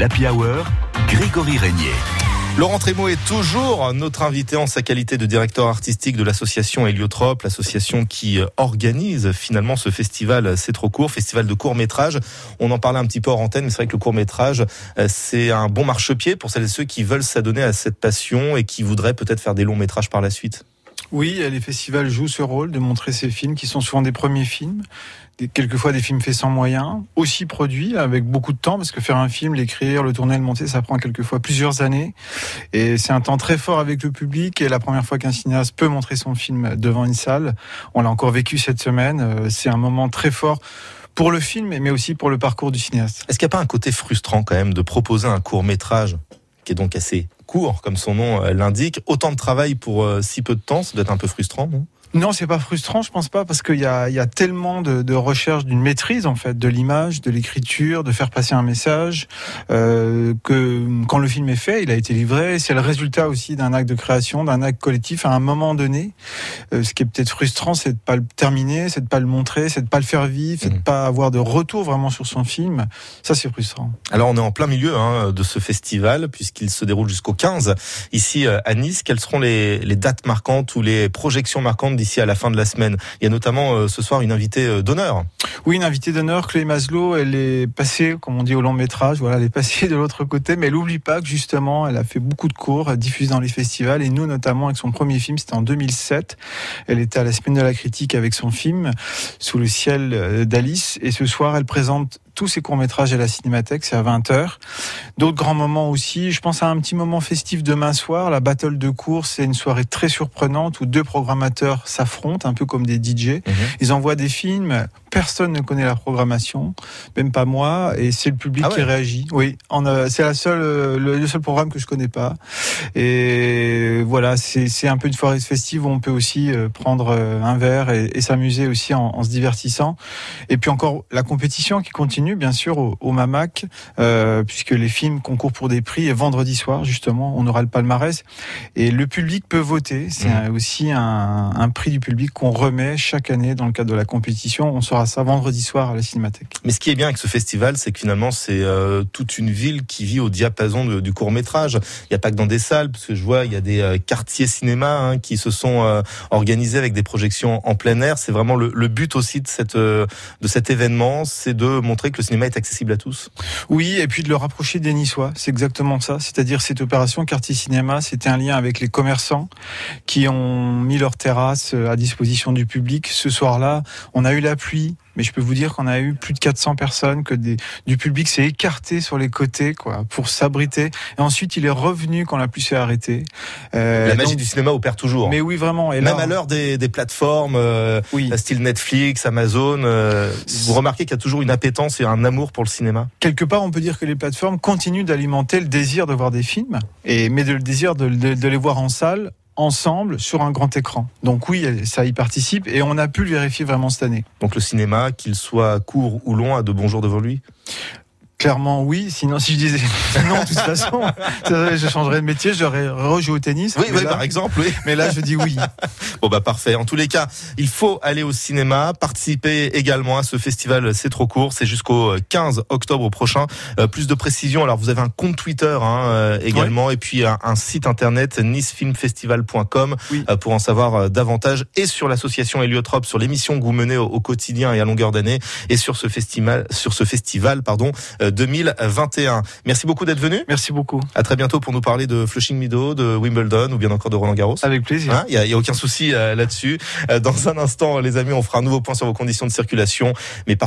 L'Happy Hour, Grégory Régnier. Laurent Trémo est toujours notre invité en sa qualité de directeur artistique de l'association Héliotrope, l'association qui organise finalement ce festival C'est trop court, festival de court métrage. On en parlait un petit peu hors antenne, mais c'est vrai que le court métrage, euh, c'est un bon marchepied pour celles et ceux qui veulent s'adonner à cette passion et qui voudraient peut-être faire des longs métrages par la suite. Oui, les festivals jouent ce rôle de montrer ces films qui sont souvent des premiers films, quelquefois des films faits sans moyens, aussi produits avec beaucoup de temps, parce que faire un film, l'écrire, le tourner, le monter, ça prend quelquefois plusieurs années. Et c'est un temps très fort avec le public. Et la première fois qu'un cinéaste peut montrer son film devant une salle, on l'a encore vécu cette semaine, euh, c'est un moment très fort pour le film, mais aussi pour le parcours du cinéaste. Est-ce qu'il n'y a pas un côté frustrant quand même de proposer un court métrage qui est donc assez court, comme son nom euh, l'indique. Autant de travail pour euh, si peu de temps, ça doit être un peu frustrant, non? Non, c'est pas frustrant, je pense pas, parce qu'il y a, y a tellement de, de recherche d'une maîtrise en fait de l'image, de l'écriture, de faire passer un message, euh, que quand le film est fait, il a été livré, c'est le résultat aussi d'un acte de création, d'un acte collectif à un moment donné. Euh, ce qui est peut-être frustrant, c'est de pas le terminer, c'est de pas le montrer, c'est de pas le faire vivre, c'est de mmh. pas avoir de retour vraiment sur son film. Ça, c'est frustrant. Alors, on est en plein milieu hein, de ce festival puisqu'il se déroule jusqu'au 15 ici euh, à Nice. Quelles seront les, les dates marquantes ou les projections marquantes d'ici à la fin de la semaine. Il y a notamment euh, ce soir une invitée euh, d'honneur. Oui, une invitée d'honneur, Chloé Maslow, elle est passée, comme on dit au long métrage, voilà, elle est passée de l'autre côté, mais elle n'oublie pas que justement, elle a fait beaucoup de cours, diffusés dans les festivals, et nous notamment avec son premier film, c'était en 2007. Elle était à la semaine de la critique avec son film Sous le ciel euh, d'Alice, et ce soir, elle présente tous ces courts-métrages à la Cinémathèque, c'est à 20h. D'autres grands moments aussi, je pense à un petit moment festif demain soir, la battle de course, c'est une soirée très surprenante où deux programmateurs s'affrontent, un peu comme des DJ. Mhm. Ils envoient des films, personne ne connaît la programmation, même pas moi, et c'est le public ah qui réagit. Oui, c'est la seule, le, seul programme que je connais pas. Et voilà, c'est un peu une soirée festive où on peut aussi euh, prendre euh, un verre et, s'amuser aussi en, en se divertissant. Et puis encore la compétition qui continue bien sûr au, Mamac, euh, puisque les films concourent pour des prix et vendredi soir justement on aura le palmarès et le public peut voter. C'est mmh. aussi un, prix du public qu'on remet chaque année dans le cadre de la compétition. On saura ça vendredi soir à la Cinémathèque. Mais ce qui est bien avec ce festival, c'est que finalement c'est euh, toute une ville qui vit au diapason du court métrage. Il n'y a pas que dans des salles, parce que je vois il y a des euh, quartiers cinéma hein, qui se sont organisés avec des projections en plein air. C'est vraiment le, le, but aussi de cette de cet événement, c'est de montrer que le cinéma est accessible à tous. Oui, et puis de le rapprocher des Niçois, c'est exactement ça. C'est-à-dire cette opération quartier cinéma, c'était un lien avec les commerçants qui ont mis leurs terrasses à disposition du public. Ce soir-là, on a eu la pluie, mais je peux vous dire qu'on a eu plus de 400 personnes, que des, du public s'est écarté sur les côtés quoi, pour s'abriter. Et ensuite, il est revenu quand la pluie s'est arrêtée. Euh, la magie du cinéma opère toujours. Mais oui, vraiment. Et Même à l'heure des, des, plateformes, euh, oui. style Netflix, Amazon, euh, vous remarquez qu'il y a toujours une appétence et un amour pour le cinéma Quelque part, on peut dire que les plateformes continuent d'alimenter le désir de voir des films, et, mais de, le désir de, de, de les voir en salle ensemble sur un grand écran. Donc oui, ça y participe et on a pu le vérifier vraiment cette année. Donc le cinéma, qu'il soit court ou long, a de bons jours devant lui? Clairement oui, sinon si je disais non de toute façon, je changerais de métier, j'aurais rejoué au tennis. Oui, oui par exemple, oui. Mais là je dis oui. bon bah parfait. En tous les cas, il faut aller au cinéma, participer également à ce festival, c'est trop court, c'est jusqu'au 15 octobre prochain. Euh, plus de précisions, alors vous avez un compte Twitter hein, euh, également et puis un, site internet nicefilmfestival.com euh, pour en savoir davantage et sur l'association Héliotrope, sur l'émission que vous menez au, au quotidien et à longueur d'année et sur ce festival, sur ce festival pardon 2021. Merci beaucoup d'être venu. Merci beaucoup. À très bientôt pour nous parler de Flushing Meadow, de Wimbledon ou bien encore de Roland Garros. Avec plaisir. Il hein, n'y a, a, aucun souci euh, là-dessus. Euh, dans un instant, les amis, on fera un nouveau point sur vos conditions de circulation. Mais parce